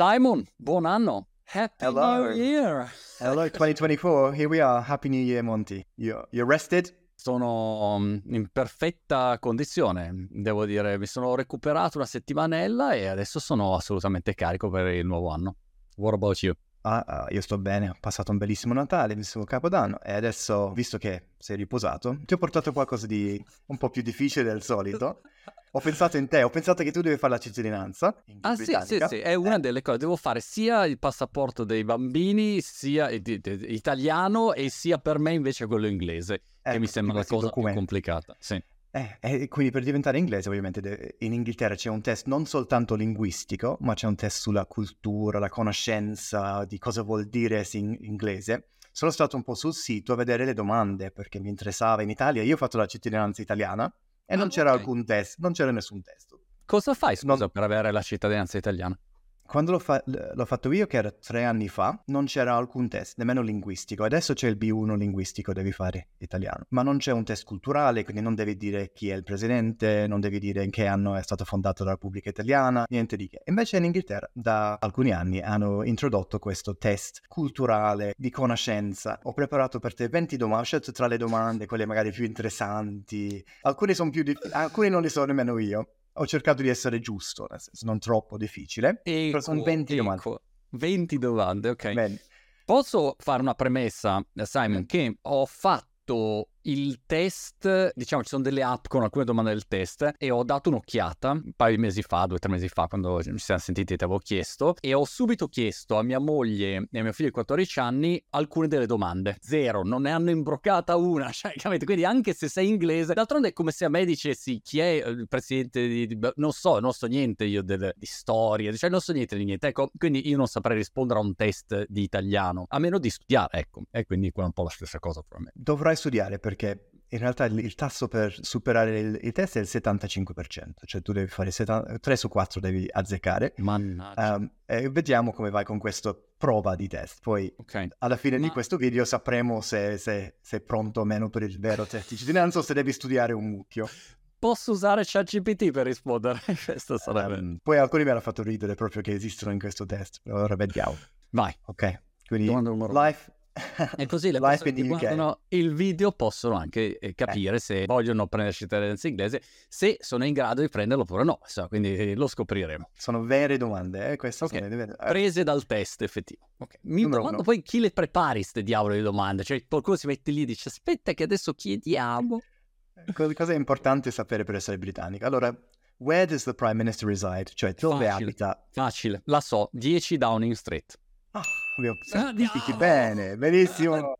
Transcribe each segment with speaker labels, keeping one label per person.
Speaker 1: Simon, buon anno. Happy
Speaker 2: Hello.
Speaker 1: New Year.
Speaker 2: Hello, 2024. Here we are. Happy New Year, Monty. You you rested?
Speaker 1: Sono mm, in perfetta condizione, devo dire, mi sono recuperato una settimanella e adesso sono assolutamente carico per il nuovo anno. What about you?
Speaker 2: Ah, ah, io sto bene, ho passato un bellissimo Natale, bellissimo Capodanno e adesso, visto che sei riposato, ti ho portato qualcosa di un po' più difficile del solito. Ho pensato in te, ho pensato che tu devi fare la cittadinanza. in
Speaker 1: Ah sì, sì, sì, è una
Speaker 2: Eh,
Speaker 1: delle cose, devo fare sia il passaporto dei bambini, sia il- il- il- italiano e sia per me invece quello inglese, che
Speaker 2: ecco,
Speaker 1: mi
Speaker 2: tutti
Speaker 1: sembra la cosa più
Speaker 2: documenti.
Speaker 1: complicata. Sì.
Speaker 2: Eh, e quindi per diventare inglese, ovviamente, de- in Inghilterra c'è un test non soltanto linguistico, ma c'è un test sulla cultura, la conoscenza di cosa vuol dire essere in- inglese. Sono stato un po' sul sito a vedere le domande perché mi interessava in Italia. Io ho fatto la cittadinanza italiana e non
Speaker 1: Ah,
Speaker 2: c'era
Speaker 1: ok.
Speaker 2: alcun test, non c'era nessun test.
Speaker 1: Cosa fai, scusa,
Speaker 2: Non-
Speaker 1: per avere la cittadinanza italiana?
Speaker 2: Quando l'ho, fa- l'ho fatto io, che era tre anni fa, non c'era alcun test, nemmeno linguistico. Adesso c'è il B1 linguistico, devi fare italiano. Ma non c'è un test culturale, quindi non devi dire chi è il presidente, non devi dire in che anno è stata fondata la Repubblica Italiana, niente di che. Invece in Inghilterra, da alcuni anni, hanno introdotto questo test culturale di conoscenza. Ho preparato per te 20 domande, ho scelto tra le domande quelle magari più interessanti. Alcune sono più difficili, alcune non le so nemmeno io. Ho cercato di essere giusto, nel senso non troppo difficile. Però sono 20 domande.
Speaker 1: ecco, 20 domande, ok.
Speaker 2: Bene.
Speaker 1: Posso fare una premessa, eh, Simon, che ho fatto il test, diciamo ci sono delle app con alcune domande del test e ho dato un'occhiata un paio di mesi fa, due o tre mesi fa, quando ci siamo sentiti ti avevo chiesto e ho subito chiesto a mia moglie e a mio figlio di 14 anni alcune delle domande. Zero, non ne hanno imbroccata una, cioè, capite? Quindi anche se sei inglese, d'altronde è come se a me dicessi chi è il presidente di... di- non so, non so niente io del- di storia, cioè non so niente di niente, ecco, quindi io non saprei rispondere a un test di italiano, a meno di studiare, ecco, e quindi qua è un po' la stessa cosa per me.
Speaker 2: Dovrai studiare perché in realtà il, il tasso per superare il, il test è il 75%, cioè tu devi fare 3 su 4 devi azzeccare.
Speaker 1: Mannaggia.
Speaker 2: Ehm, e vediamo come vai con questa prova di test. Poi
Speaker 1: ok.
Speaker 2: alla fine di
Speaker 1: Ma-
Speaker 2: questo video sapremo se, se sei pronto o meno per il vero test di cittadinanza o se devi studiare un mucchio.
Speaker 1: Posso usare ChatGPT per rispondere? Questo sarebbe...
Speaker 2: Ehm, poi alcuni mi hanno fatto ridere proprio che esistono in questo test. Ora vediamo.
Speaker 1: Vai.
Speaker 2: Ok, quindi life...
Speaker 1: E così le persone che guardano il video possono anche eh, capire se vogliono prendere cittadinanza inglese, se sono in grado di prenderlo oppure no. Insomma, quindi eh, lo scopriremo.
Speaker 2: Sono vere domande, eh? Queste
Speaker 1: Ok.
Speaker 2: sono le vere- eh,
Speaker 1: Prese dal test effettivo. Ok. Mi
Speaker 2: Numero
Speaker 1: domando
Speaker 2: uno.
Speaker 1: poi chi le prepari ste diavolo di domande. Cioè qualcuno si mette lì e dice aspetta che adesso chiediamo.
Speaker 2: Co- Cosa è importante sapere per essere britannico? Allora, where does the Prime Minister reside? Cioè, dove
Speaker 1: Facile.
Speaker 2: abita?
Speaker 1: Facile, la so, 10 Downing Street.
Speaker 2: Ah,
Speaker 1: Andiamo!
Speaker 2: semplifichi bene, benissimo.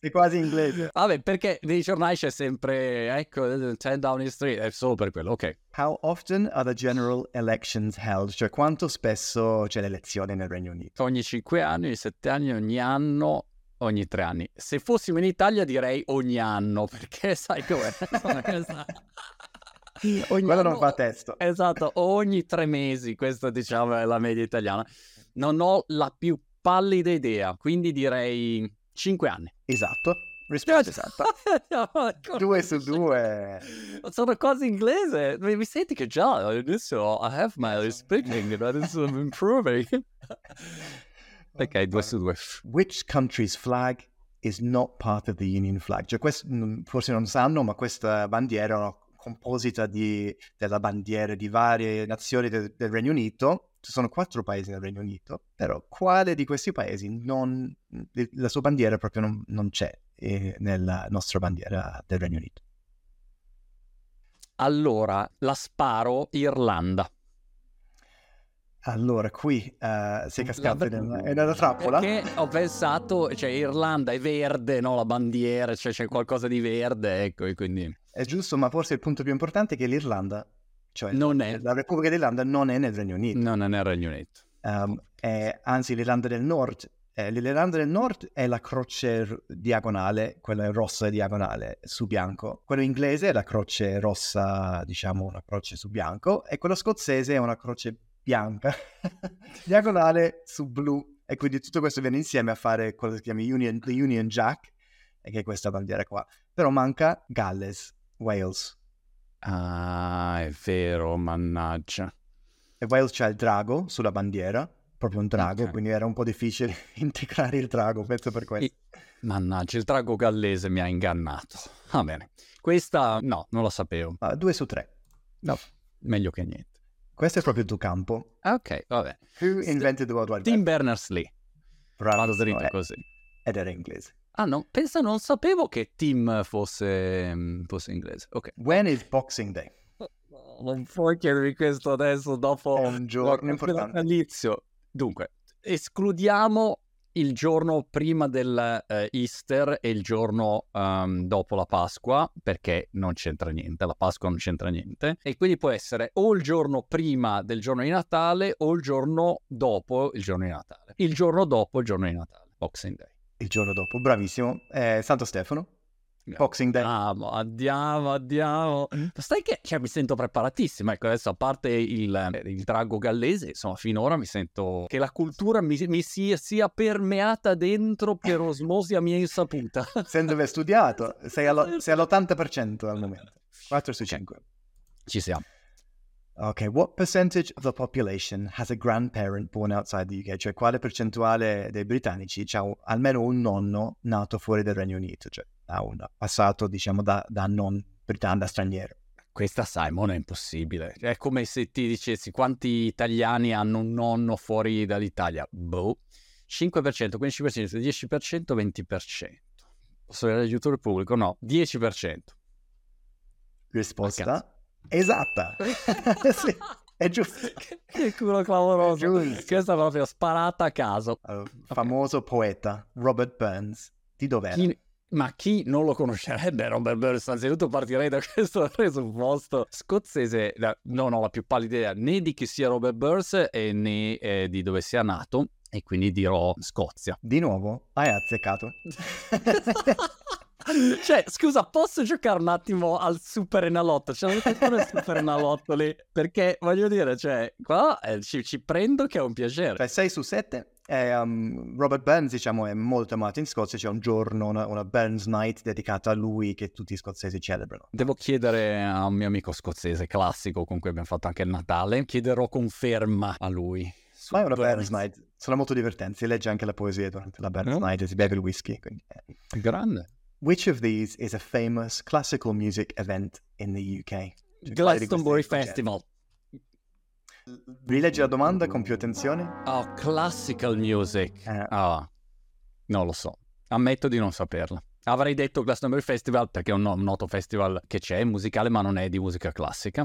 Speaker 2: Sei quasi inglese.
Speaker 1: Vabbè, perché nei giornali c'è sempre, ecco, 10 Downing Street, è solo per quello, ok.
Speaker 2: How often are the general elections held? Cioè, quanto spesso c'è l'elezione nel Regno Unito?
Speaker 1: Ogni 5 anni, ogni 7 anni, ogni anno, ogni 3 anni. Se fossimo in Italia direi ogni anno, perché sai com'è? ogni
Speaker 2: Quello non
Speaker 1: anno-
Speaker 2: fa testo.
Speaker 1: Esatto, ogni 3 mesi, questa diciamo è la media italiana. Non ho la più pallida idea, quindi direi 5 anni.
Speaker 2: Esatto. Risposta esatta. Due su due.
Speaker 1: Sono quasi inglese. Mi, senti che già all'inizio I have my speaking that is improving. ok, due su due.
Speaker 2: Which country's flag is not part of the Union flag? Cioè, questo, forse non sanno, ma questa bandiera è una composita di, della bandiera di varie nazioni del, del Regno Unito. Ci sono quattro paesi nel Regno Unito, però quale di questi paesi non, la sua bandiera proprio non, non c'è eh, nella nostra bandiera del Regno Unito?
Speaker 1: Allora, la sparo Irlanda.
Speaker 2: Allora, qui eh, sei cascato
Speaker 1: La-
Speaker 2: nella, nella trappola?
Speaker 1: Perché ho pensato, cioè Irlanda è verde, no? La bandiera, cioè c'è qualcosa di verde, ecco, e quindi...
Speaker 2: È giusto, ma forse il punto più importante è che l'Irlanda, cioè
Speaker 1: Non è.
Speaker 2: la Repubblica d'Irlanda, non è nel Regno Unito.
Speaker 1: Non è nel Regno Unito.
Speaker 2: Um, è- anzi, l'Irlanda del Nord. eh, L'Irlanda del Nord è la croce diagonale, quella rossa diagonale su bianco. Quello inglese è la croce rossa, diciamo una croce su bianco, e quello scozzese è una croce bianca, diagonale su blu. E quindi tutto questo viene insieme a fare quello che si chiama Union, Union Jack, che è questa bandiera qua. Però manca Galles, Wales.
Speaker 1: Ah, è vero, mannaggia.
Speaker 2: E Wales c'ha il drago sulla bandiera, proprio un drago,
Speaker 1: Ok.
Speaker 2: quindi era un po' difficile integrare il drago, penso per questo.
Speaker 1: E- Mannaggia, il drago gallese mi ha ingannato. Va bene. Questa no, non la sapevo.
Speaker 2: Ah, due su tre.
Speaker 1: No, meglio che niente.
Speaker 2: Questo è proprio il tuo campo.
Speaker 1: Ah, Ok, vabbè.
Speaker 2: Who invented the World Wide
Speaker 1: Tim
Speaker 2: Web?
Speaker 1: Berners-Lee. Vado
Speaker 2: Bravissimo,
Speaker 1: dritto
Speaker 2: eh,
Speaker 1: così.
Speaker 2: Ed era inglese.
Speaker 1: Ah no, pensa, non sapevo che Tim fosse, mm, fosse inglese. Ok.
Speaker 2: When is Boxing Day?
Speaker 1: Non puoi chiedermi questo adesso dopo
Speaker 2: È un giorno importante.
Speaker 1: All'inizio. Dunque, escludiamo il giorno prima del eh, Easter e il giorno ehm, dopo la Pasqua, perché non c'entra niente, la Pasqua non c'entra niente, e quindi può essere o il giorno prima del giorno di Natale o il giorno dopo il giorno di Natale. Il giorno dopo il giorno di Natale, Boxing Day.
Speaker 2: Il giorno dopo, bravissimo. Eh, Santo Stefano. Boxing Day.
Speaker 1: Andiamo, andiamo, andiamo. Stai che cioè, mi sento preparatissimo. Ecco, adesso a parte il, il drago gallese, insomma, finora mi sento che la cultura mi, mi sia, sia permeata dentro per osmosi a mia insaputa.
Speaker 2: Sendo aver studiato, sei, allo- sei all'80% al momento. 4 su 5.
Speaker 1: Ci siamo.
Speaker 2: Ok, what percentage of the population has a grandparent born outside the UK? Cioè, quale percentuale dei britannici ha almeno un nonno nato fuori dal Regno Unito? Cioè, ha un passato, diciamo, da, da non britannico, da straniero.
Speaker 1: Questa, Simon, è impossibile. È come se ti dicessi quanti italiani hanno un nonno fuori dall'Italia. Boh. 5%, 15%, 10%, 20%. Posso avere l'aiuto del pubblico? No, 10%.
Speaker 2: Risposta esatta. sì, è giusto.
Speaker 1: Che, culo clamoroso. Questa è proprio sparata a caso.
Speaker 2: Allora, famoso poeta Robert Burns. Di dov'era?
Speaker 1: Chi- ma chi non lo conoscerebbe Robert Burns? Innanzitutto partirei da questo presupposto scozzese. Non ho la più pallida idea né di chi sia Robert Burns e né eh, di dove sia nato. E quindi dirò Scozia.
Speaker 2: Di nuovo, hai azzeccato.
Speaker 1: Cioè, scusa, posso giocare un attimo al Super Enalotto? C'è un Super Enalotto lì? Perché voglio dire, cioè, qua eh, ci, ci prendo che è un piacere.
Speaker 2: Cioè 6 su 7. E, um, Robert Burns, diciamo, è molto amato in Scozia. C'è un giorno, una, una Burns Night dedicata a lui che tutti i scozzesi celebrano.
Speaker 1: Devo chiedere a un mio amico scozzese classico con cui abbiamo fatto anche il Natale. Chiederò conferma a lui.
Speaker 2: Ma è una
Speaker 1: Burns.
Speaker 2: Burns Night. Sono molto divertenti. Si legge anche la poesia durante la Burns
Speaker 1: Mm.
Speaker 2: Night e si beve il whisky. quindi, eh.
Speaker 1: Grande.
Speaker 2: Which of these is a famous classical music event in the UK? Cioè,
Speaker 1: Glastonbury Festival.
Speaker 2: Rileggi la domanda con più attenzione.
Speaker 1: Oh, classical music.
Speaker 2: Eh,
Speaker 1: Ah, non lo so. Ammetto di non saperla. Avrei detto Glastonbury Festival perché è un, no- un noto festival che c'è, musicale, ma non è di musica classica.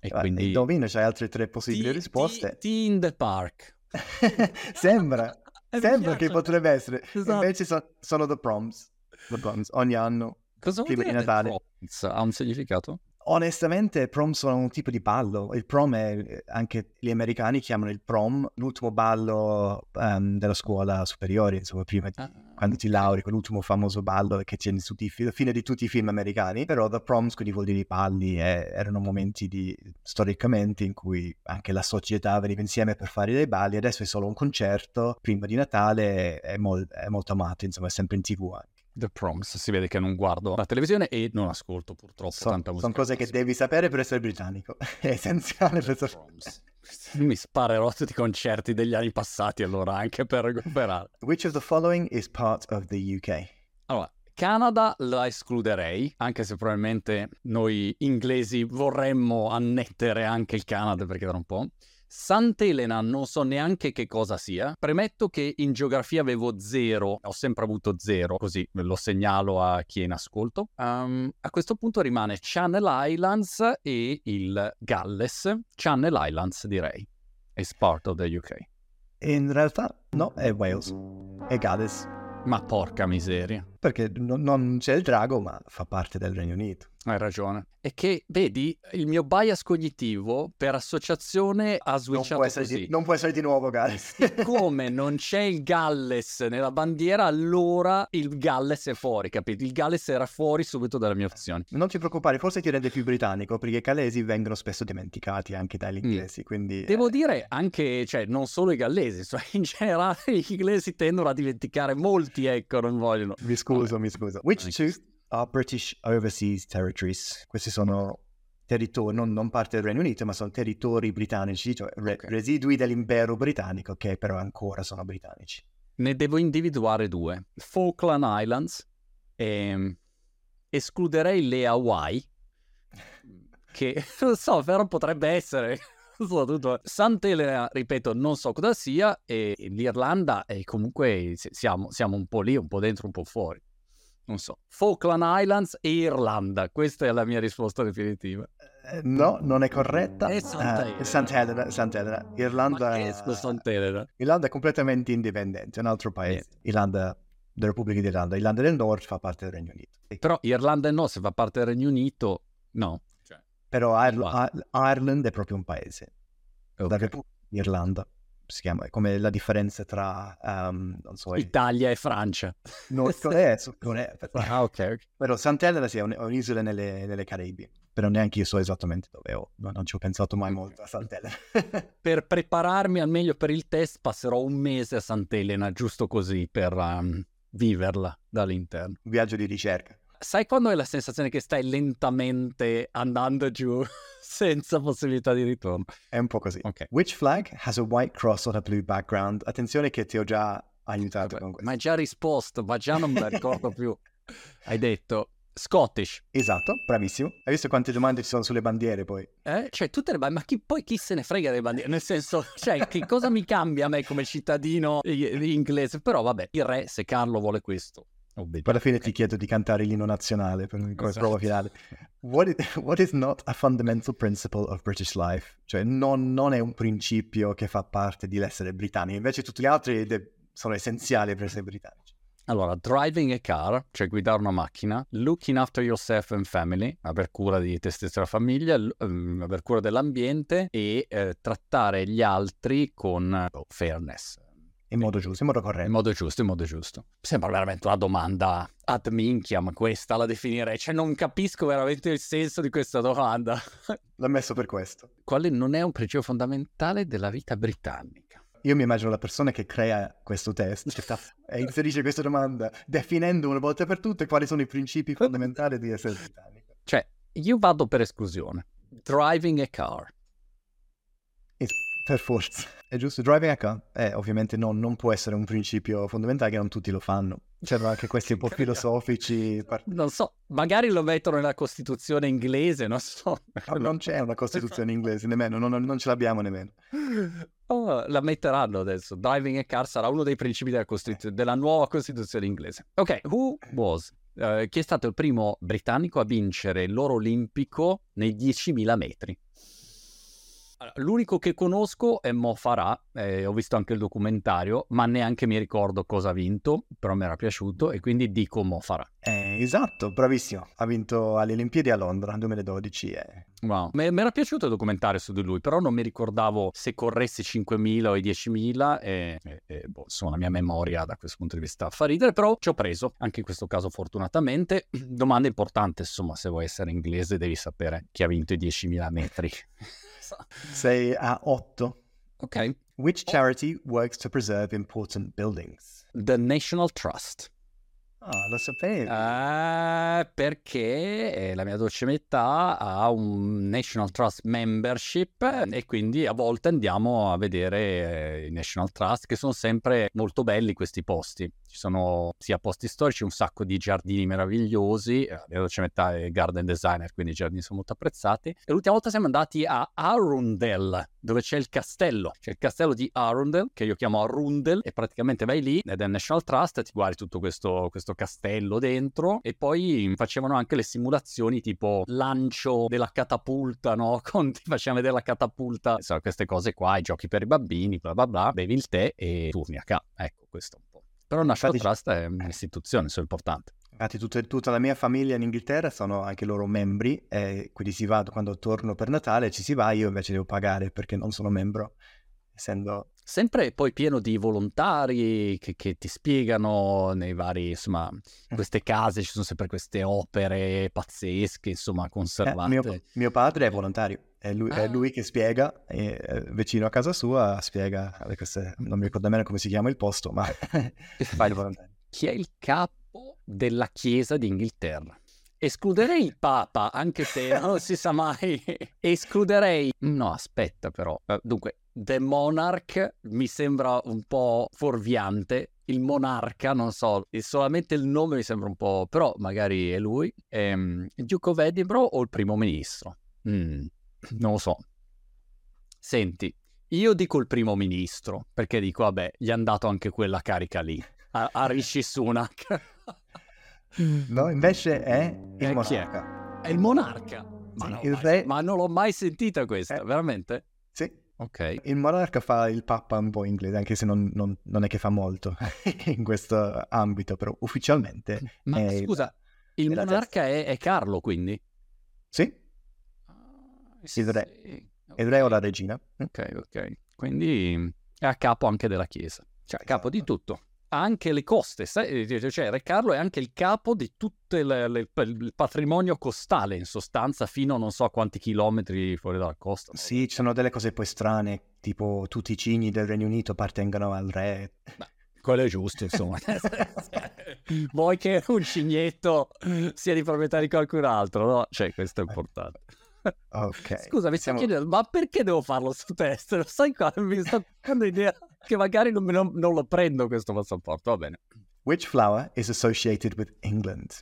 Speaker 1: E
Speaker 2: guarda,
Speaker 1: quindi...
Speaker 2: Indovina, c'hai altre tre possibili
Speaker 1: Tea-
Speaker 2: risposte.
Speaker 1: Tea in the Park.
Speaker 2: sembra, sembra che potrebbe essere.
Speaker 1: Esatto.
Speaker 2: Invece so- sono the proms. The proms, ogni anno.
Speaker 1: Cosa vuol
Speaker 2: di
Speaker 1: dire
Speaker 2: Natale.
Speaker 1: proms? Ha un significato?
Speaker 2: Onestamente, prom sono un tipo di ballo. Il prom è eh, anche gli americani chiamano il prom l'ultimo ballo ehm, della scuola superiore, insomma, prima di
Speaker 1: Ah.
Speaker 2: quando ti lauri, quell'ultimo famoso ballo che c'è su tutti i fi- fine di tutti i film americani. Però the proms, quindi vuol dire i balli, eh, erano momenti di, storicamente in cui anche la società veniva insieme per fare dei balli. Adesso è solo un concerto. Prima di Natale è, mol- è molto amato, insomma, è sempre in tv.
Speaker 1: The Proms, si vede che non guardo la televisione e non ascolto purtroppo
Speaker 2: Sono,
Speaker 1: tanta musica.
Speaker 2: sono cose che devi sapere per essere britannico. È essenziale per
Speaker 1: The
Speaker 2: sapere.
Speaker 1: Proms. Mi sparerò tutti i concerti degli anni passati allora anche per recuperare.
Speaker 2: Which of the following is part of the UK?
Speaker 1: Allora, Canada la escluderei, anche se probabilmente noi inglesi vorremmo annettere anche il Canada perché era un po'. Sant'Elena non so neanche che cosa sia. Premetto che in geografia avevo zero, ho sempre avuto zero, così lo segnalo a chi è in ascolto. Um, a questo punto rimane Channel Islands e il Galles. Channel Islands direi. Is part of the UK.
Speaker 2: In realtà no, è Wales. È Galles.
Speaker 1: Ma porca miseria.
Speaker 2: Perché no- non c'è il drago, ma fa parte del Regno Unito.
Speaker 1: Hai ragione. E che, vedi, il mio bias cognitivo per associazione ha
Speaker 2: Non
Speaker 1: switchato
Speaker 2: può, essere
Speaker 1: così.
Speaker 2: di, non può essere di nuovo Galles.
Speaker 1: Come non c'è il Galles nella bandiera, allora il Galles è fuori, capito? Il Galles era fuori subito dalle mie opzioni.
Speaker 2: non ti preoccupare, forse ti rende più britannico, perché i calesi vengono spesso dimenticati anche dagli inglesi, quindi...
Speaker 1: Mm. Devo dire anche, cioè, non solo i gallesi, insomma, in generale gli inglesi tendono a dimenticare molti, ecco, non vogliono.
Speaker 2: Mi scuso, mi scuso. Which two are British overseas territories? Questi sono territori, non, non, parte del Regno Unito, ma sono territori britannici, cioè re- okay. residui dell'impero britannico che però ancora sono britannici.
Speaker 1: Ne devo individuare due. Falkland Islands ehm, escluderei le Hawaii, che non so, però potrebbe essere soprattutto Sant'Elena, ripeto, non so cosa sia, e l'Irlanda è comunque siamo, siamo un po' lì, un po' dentro, un po' fuori. Non so. Falkland Islands e Irlanda, questa è la mia risposta definitiva.
Speaker 2: Eh, no, non è corretta.
Speaker 1: È Sant'Elena.
Speaker 2: Uh, Sant'Elena, Sant'Elena. Irlanda, è
Speaker 1: Sant'Elena.
Speaker 2: Irlanda è completamente indipendente, è un altro paese. Yeah. Irlanda della Repubblica d'Irlanda. Irlanda del Nord fa parte del Regno Unito.
Speaker 1: Però Irlanda del Nord, se fa parte del Regno Unito, no.
Speaker 2: Però Ireland, Ireland è proprio un paese. Okay. Repubblica d'Irlanda si chiama, come la differenza tra um, so,
Speaker 1: Italia e Francia.
Speaker 2: No, non è, non è
Speaker 1: ah, ok.
Speaker 2: Però Sant'Elena sì, è, un, è un'isola nelle, nelle, Caraibi, però neanche io so esattamente dove ho, non ci ho pensato mai molto a Sant'Elena.
Speaker 1: per prepararmi al meglio per il test passerò un mese a Sant'Elena, giusto così, per um, viverla dall'interno.
Speaker 2: Un viaggio di ricerca.
Speaker 1: Sai quando hai la sensazione che stai lentamente andando giù senza possibilità di ritorno?
Speaker 2: È un po' così. Okay. Which flag has a white cross on a blue background? Attenzione che ti ho già aiutato Vabbè, con questo.
Speaker 1: Ma hai già risposto, ma già non me la ricordo più. Hai detto Scottish.
Speaker 2: Esatto, bravissimo. Hai visto quante domande ci sono sulle bandiere poi?
Speaker 1: Eh? Cioè, tutte le bandiere, ma chi, poi chi se ne frega delle bandiere? Nel senso, cioè, che cosa mi cambia a me come cittadino inglese? Però vabbè, il re, se Carlo vuole questo,
Speaker 2: poi alla fine ti chiedo di cantare l'inno nazionale per, come esatto. prova finale. What is, what is, not a fundamental principle of British life? Cioè non, non, è un principio che fa parte di essere britannico, invece tutti gli altri de- sono essenziali per essere britannici.
Speaker 1: Allora, driving a car, cioè guidare una macchina, looking after yourself and family, aver cura di te stesso e la famiglia, um, aver cura dell'ambiente e eh, trattare gli altri con oh, fairness,
Speaker 2: in modo giusto, in modo corretto.
Speaker 1: In modo giusto, in modo giusto. Sembra veramente una domanda ad minchia, ma questa la definirei. Cioè, non capisco veramente il senso di questa domanda.
Speaker 2: L'ho messo per questo.
Speaker 1: Quale non è un principio fondamentale della vita britannica?
Speaker 2: Io mi immagino la persona che crea questo test e inserisce questa domanda definendo una volta per tutte quali sono i principi fondamentali di essere britannico.
Speaker 1: Cioè, io vado per esclusione. Driving a car.
Speaker 2: Per forza. È giusto, driving a car, eh, ovviamente no, non può essere un principio fondamentale che non tutti lo fanno. C'erano anche questi un po' filosofici.
Speaker 1: Non so, magari lo mettono nella Costituzione inglese, non so.
Speaker 2: No, non c'è una Costituzione inglese, nemmeno, non, non ce l'abbiamo nemmeno.
Speaker 1: Oh, la metteranno adesso. Driving a car sarà uno dei principi della, Costituzione, della nuova Costituzione inglese. Ok, who was? Uh, chi è stato il primo britannico a vincere l'oro olimpico nei 10.000 metri? L'unico che conosco è Mo Farah, eh, ho visto anche il documentario, ma neanche mi ricordo cosa ha vinto, però mi era piaciuto e quindi dico Mo Farah.
Speaker 2: Eh, esatto, bravissimo. Ha vinto alle Olimpiadi a Londra nel 2012. Eh.
Speaker 1: Wow, mi era piaciuto il documentario su di lui, però non mi ricordavo se corresse 5.000 o i 10.000 e, e, e boh, insomma la mia memoria da questo punto di vista fa ridere, però ci ho preso, anche in questo caso fortunatamente. Domanda importante, insomma, se vuoi essere inglese devi sapere chi ha vinto i 10.000 metri.
Speaker 2: Sei a 8.
Speaker 1: Ok.
Speaker 2: Which charity works to preserve important buildings?
Speaker 1: The National Trust.
Speaker 2: Ah, lo sapevi?
Speaker 1: Uh, perché eh, la mia dolce metà ha un National Trust Membership e quindi a volte andiamo a vedere eh, i National Trust che sono sempre molto belli questi posti. Ci sono sia posti storici, un sacco di giardini meravigliosi. La mia dolce metà è garden designer, quindi i giardini sono molto apprezzati. E l'ultima volta siamo andati a Arundel, dove c'è il castello. C'è il castello di Arundel, che io chiamo Arundel, e praticamente vai lì ed è National Trust ti guardi tutto questo, questo questo castello dentro e poi facevano anche le simulazioni tipo lancio della catapulta, no? Con, ti facevano vedere la catapulta, insomma queste cose qua, i giochi per i bambini, bla bla bla, bevi il tè e turni a casa. Ecco, questo un po'. Però National Trust è un'istituzione, sono importante.
Speaker 2: Infatti tutta, tutta, la mia famiglia in Inghilterra sono anche loro membri e quindi si va quando torno per Natale ci si va, io invece devo pagare perché non sono membro, essendo
Speaker 1: Sempre poi pieno di volontari che, che, ti spiegano nei vari, insomma, in eh. queste case ci sono sempre queste opere pazzesche, insomma, conservate.
Speaker 2: Eh, mio, mio, padre è volontario, è lui, ah. è lui che spiega, è, è vicino a casa sua, spiega queste, non mi ricordo bene come si chiama il posto, ma fa il volontario.
Speaker 1: Chi è il capo della Chiesa d'Inghilterra? Escluderei il Papa, anche se non si sa mai. Escluderei... No, aspetta però. Eh, dunque, The Monarch mi sembra un po' fuorviante. Il monarca, non so, solamente il nome mi sembra un po'... Però magari è lui. Ehm, Duke of Edinburgh o il primo ministro? Mm, non lo so. Senti, io dico il primo ministro, perché dico, vabbè, gli hanno dato anche quella carica lì, a, a Rishi Sunak.
Speaker 2: No, invece è il
Speaker 1: Eh, chi è?
Speaker 2: monarca.
Speaker 1: È il monarca. Ma,
Speaker 2: Sì,
Speaker 1: no,
Speaker 2: il re-
Speaker 1: ma non l'ho mai sentita questa,
Speaker 2: Eh.
Speaker 1: veramente?
Speaker 2: Sì,
Speaker 1: Ok.
Speaker 2: il monarca fa il papa un po' inglese, anche se non, non- non è che fa molto in questo ambito, però ufficialmente
Speaker 1: Ma
Speaker 2: il-
Speaker 1: scusa, il
Speaker 2: la
Speaker 1: monarca è, è Carlo, quindi?
Speaker 2: Sì, Il re. il re o la regina. Mm.
Speaker 1: Ok, ok. Quindi è a capo anche della Chiesa. Cioè, a capo di
Speaker 2: Esatto.
Speaker 1: tutto. Ha anche le coste, sai? Cioè, Re Carlo è anche il capo di tutto il, il- il patrimonio costale, in sostanza, fino a non so quanti chilometri fuori dalla costa.
Speaker 2: Sì, ci sono delle cose poi strane, tipo tutti i cigni del Regno Unito appartengono al re.
Speaker 1: Quello è giusto, insomma. Vuoi che un cignetto sia di proprietà di qualcun altro, no? Cioè, questo è importante.
Speaker 2: Ok.
Speaker 1: Scusa, mi
Speaker 2: Siamo-
Speaker 1: chiedendo, ma perché devo farlo su test? Lo sai qua? Mi sto dando idea che magari non, lo- non lo prendo questo passaporto, va bene.
Speaker 2: Which flower is associated with England?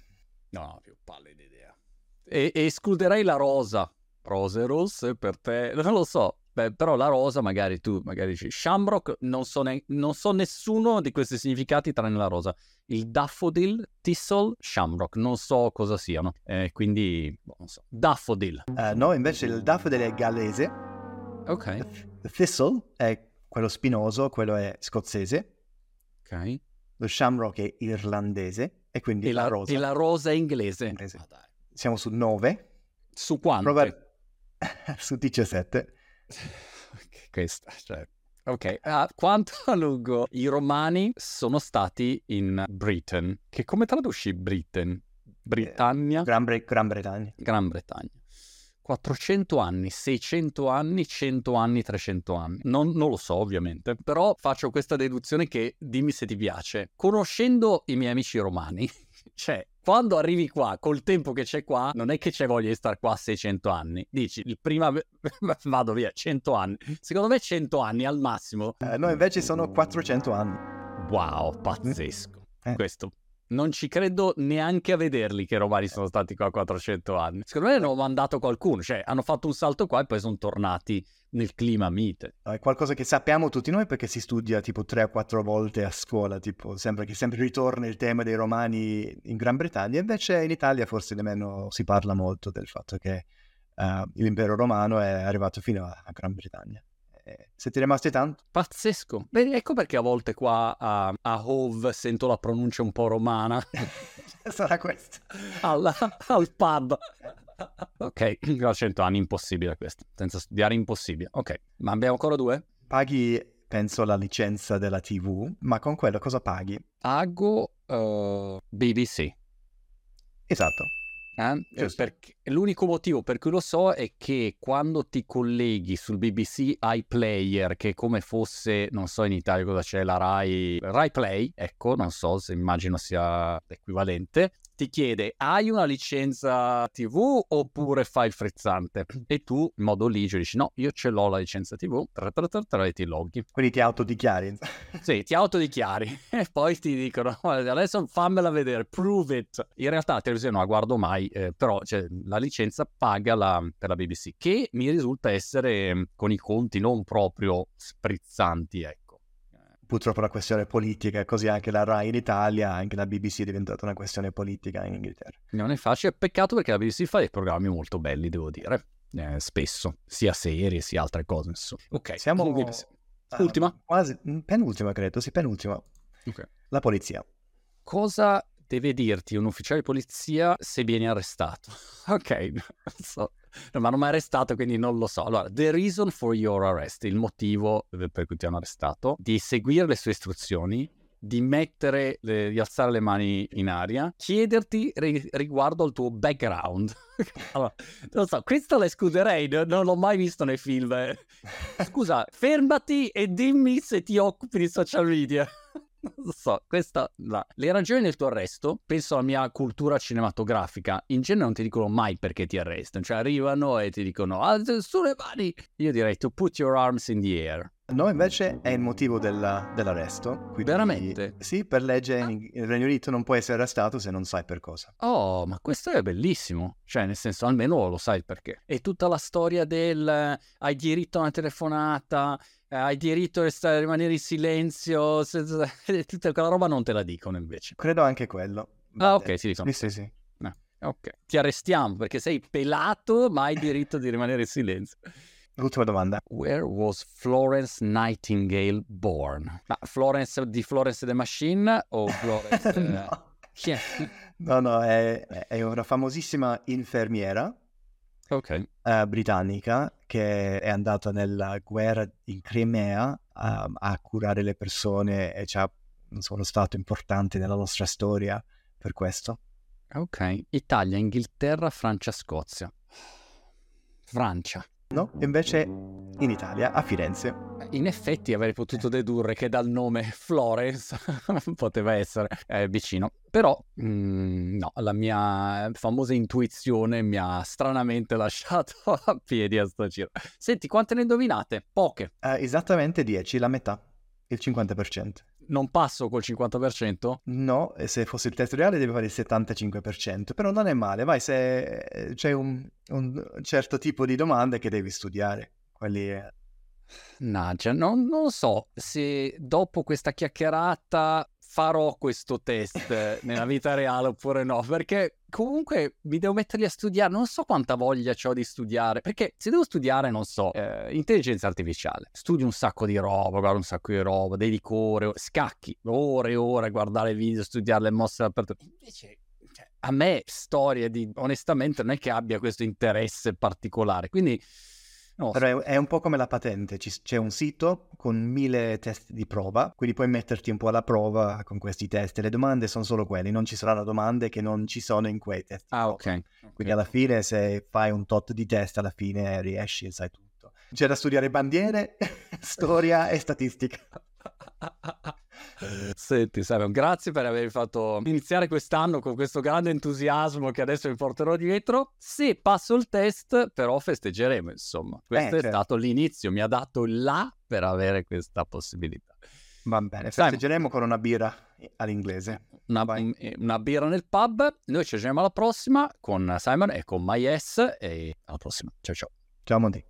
Speaker 1: No, più palle di idea. E, e escluderei la rosa. Rose rosse per te, non lo so. Beh, però la rosa magari tu, magari dici Shamrock, non so, ne- non so nessuno di questi significati tranne la rosa. Il daffodil, thistle, shamrock, non so cosa siano. Eh, quindi, boh, non so. Daffodil.
Speaker 2: Eh, no, invece il daffodil è gallese,
Speaker 1: Ok,
Speaker 2: il thistle è quello spinoso, quello è scozzese,
Speaker 1: ok.
Speaker 2: lo shamrock è irlandese e quindi
Speaker 1: E
Speaker 2: la,
Speaker 1: la,
Speaker 2: rosa.
Speaker 1: e la rosa è inglese.
Speaker 2: Inglese.
Speaker 1: Dai.
Speaker 2: Siamo su 9,
Speaker 1: Su quante?
Speaker 2: prova su 17.
Speaker 1: Questa, cioè. Ok, ah, quanto a lungo i romani sono stati in Britain? Che come traduci Britain? Britannia?
Speaker 2: Gran, Bre- Gran Bretagna.
Speaker 1: Gran Bretagna. 400 anni, 600 anni, 100 anni, 300 anni. Non, non lo so, ovviamente. Però faccio questa deduzione che dimmi se ti piace. Conoscendo i miei amici romani, cioè, quando arrivi qua, col tempo che c'è qua, non è che c'è voglia di stare qua 600 anni. Dici, il prima vado via, 100 anni. Secondo me 100 anni al massimo.
Speaker 2: Eh, no, invece sono 400 anni.
Speaker 1: Wow, pazzesco.
Speaker 2: Eh.
Speaker 1: Questo. Non ci credo neanche a vederli che i romani sono stati qua 400 anni. Secondo me hanno mandato qualcuno, cioè hanno fatto un salto qua e poi sono tornati nel clima mite.
Speaker 2: È qualcosa che sappiamo tutti noi perché si studia tipo 3 o 4 volte a scuola, tipo sembra che sempre ritorna il tema dei romani in Gran Bretagna, invece in Italia forse nemmeno si parla molto del fatto che eh, l'impero romano è arrivato fino a Gran Bretagna. Eh, siete rimasti tanto?
Speaker 1: Pazzesco. Beh, ecco perché a volte qua a, a Hove sento la pronuncia un po' romana.
Speaker 2: Sarà questo.
Speaker 1: Alla- al pub. Ok, a 100 anni impossibile questo. Senza studiare impossibile. Ok, ma abbiamo ancora due?
Speaker 2: Paghi, penso, la licenza della TV, ma con quello cosa paghi?
Speaker 1: Pago eh, BBC.
Speaker 2: Esatto.
Speaker 1: Eh? Eh,
Speaker 2: Giusto.
Speaker 1: perché- l'unico motivo per cui lo so è che quando ti colleghi sul BBC iPlayer, che è come fosse, non so in Italia cosa c'è, la Rai, Rai Play, ecco, non so se immagino sia l'equivalente, ti chiede hai una licenza TV oppure fai il frizzante? E tu in modo ligio dici no, io ce l'ho la licenza TV, tra, tra, tra, tra, e ti loghi.
Speaker 2: Quindi ti autodichiari.
Speaker 1: Sì, ti autodichiari e poi ti dicono "Guarda, adesso fammela vedere, prove it. In realtà la televisione non la guardo mai, eh, però cioè, la licenza paga la- per la BBC, che mi risulta essere con i conti non proprio sprizzanti, ecco.
Speaker 2: Purtroppo la questione politica, così anche la RAI in Italia, anche la BBC è diventata una questione politica in Inghilterra.
Speaker 1: Non è facile, peccato perché la BBC fa dei programmi molto belli, devo dire, eh, spesso, sia serie sia altre cose, insomma. Ok,
Speaker 2: Siamo...
Speaker 1: Ultima?
Speaker 2: quasi, mm, penultima credo, sì, penultima.
Speaker 1: Ok.
Speaker 2: La polizia.
Speaker 1: Cosa deve dirti un ufficiale di polizia se vieni arrestato? Ok, non so. No, ma non mi ha arrestato, quindi non lo so. Allora, the reason for your arrest, il motivo per cui ti hanno arrestato, di seguire le sue istruzioni, di mettere, le- di alzare le mani in aria, chiederti ri- riguardo al tuo background. allora, non so, questo la escluderei, no- non l'ho mai visto nei film. Scusa, fermati e dimmi se ti occupi di social media. Non non so, questa... La... Le ragioni del tuo arresto, penso alla mia cultura cinematografica, in genere non ti dicono mai perché ti arrestano, cioè arrivano e ti dicono su le mani. Io direi to put your arms in the air.
Speaker 2: No, invece è il motivo della, dell'arresto. Quindi,
Speaker 1: Veramente?
Speaker 2: Sì, per legge il Regno Unito non puoi essere arrestato se non sai per cosa.
Speaker 1: Oh, ma questo è bellissimo. Cioè, nel senso, almeno lo sai perché. E tutta la storia del hai diritto a una telefonata, hai diritto a rimanere in silenzio, senza... tutta quella roba non te la dicono invece.
Speaker 2: Credo anche quello.
Speaker 1: Ah, ok, si dicono.
Speaker 2: Sì, sì, sì.
Speaker 1: Ok, ti arrestiamo perché sei pelato, ma hai diritto di rimanere in silenzio.
Speaker 2: Ultima domanda.
Speaker 1: Where was Florence Nightingale born? Ma Florence di Florence the Machine o Florence... eh,
Speaker 2: no.
Speaker 1: è?
Speaker 2: no, no, è, è una famosissima infermiera
Speaker 1: Ok.
Speaker 2: eh, britannica che è andata nella guerra in Crimea a, a curare le persone e insomma, uno stato importante nella nostra storia per questo.
Speaker 1: Ok. Italia, Inghilterra, Francia, Scozia. Francia.
Speaker 2: No? Invece in Italia, a Firenze.
Speaker 1: In effetti avrei potuto dedurre che dal nome Florence poteva essere eh, vicino. Però mm, no, la mia famosa intuizione mi ha stranamente lasciato a piedi a sto giro. Senti, quante ne indovinate? Poche.
Speaker 2: Eh, esattamente 10, la metà, il 50%.
Speaker 1: Non passo col 50%?
Speaker 2: No, e se fosse il test reale devi fare il 75%, però non è male, vai, se eh, c'è un, un certo tipo di domande che devi studiare, quelli... eh,
Speaker 1: Naggia, non, non so. Se dopo questa chiacchierata farò questo test nella vita reale oppure no, perché comunque mi devo metterli a studiare, non so quanta voglia ho di studiare, perché se devo studiare, non so, eh, intelligenza artificiale, studio un sacco di roba, guardo un sacco di roba, dedico ore, scacchi, ore e ore a guardare video, studiare le mosse dappertutto. Invece cioè, a me storie di onestamente non è che abbia questo interesse particolare, quindi no,
Speaker 2: Però è, un po' come la patente, c'è un sito con mille test di prova, quindi puoi metterti un po' alla prova con questi test. Le domande sono solo quelli, non ci saranno domande che non ci sono in quei test.
Speaker 1: Ah,
Speaker 2: prova.
Speaker 1: ok.
Speaker 2: Quindi alla fine se fai un tot di test, alla fine riesci e sai tutto. C'è da studiare bandiere, storia e statistica.
Speaker 1: Senti, Simon, grazie per aver fatto iniziare quest'anno con questo grande entusiasmo che adesso mi porterò dietro. Se passo il test, però festeggeremo, insomma. Questo
Speaker 2: Eh,
Speaker 1: è
Speaker 2: certo.
Speaker 1: stato l'inizio, mi ha dato il là per avere questa possibilità.
Speaker 2: Va bene,
Speaker 1: Simon.
Speaker 2: festeggeremo con una birra all'inglese.
Speaker 1: Una,
Speaker 2: Vai.
Speaker 1: una birra nel pub. Noi ci vediamo alla prossima con Simon e con MyS e alla prossima. Ciao ciao.
Speaker 2: Ciao Monti.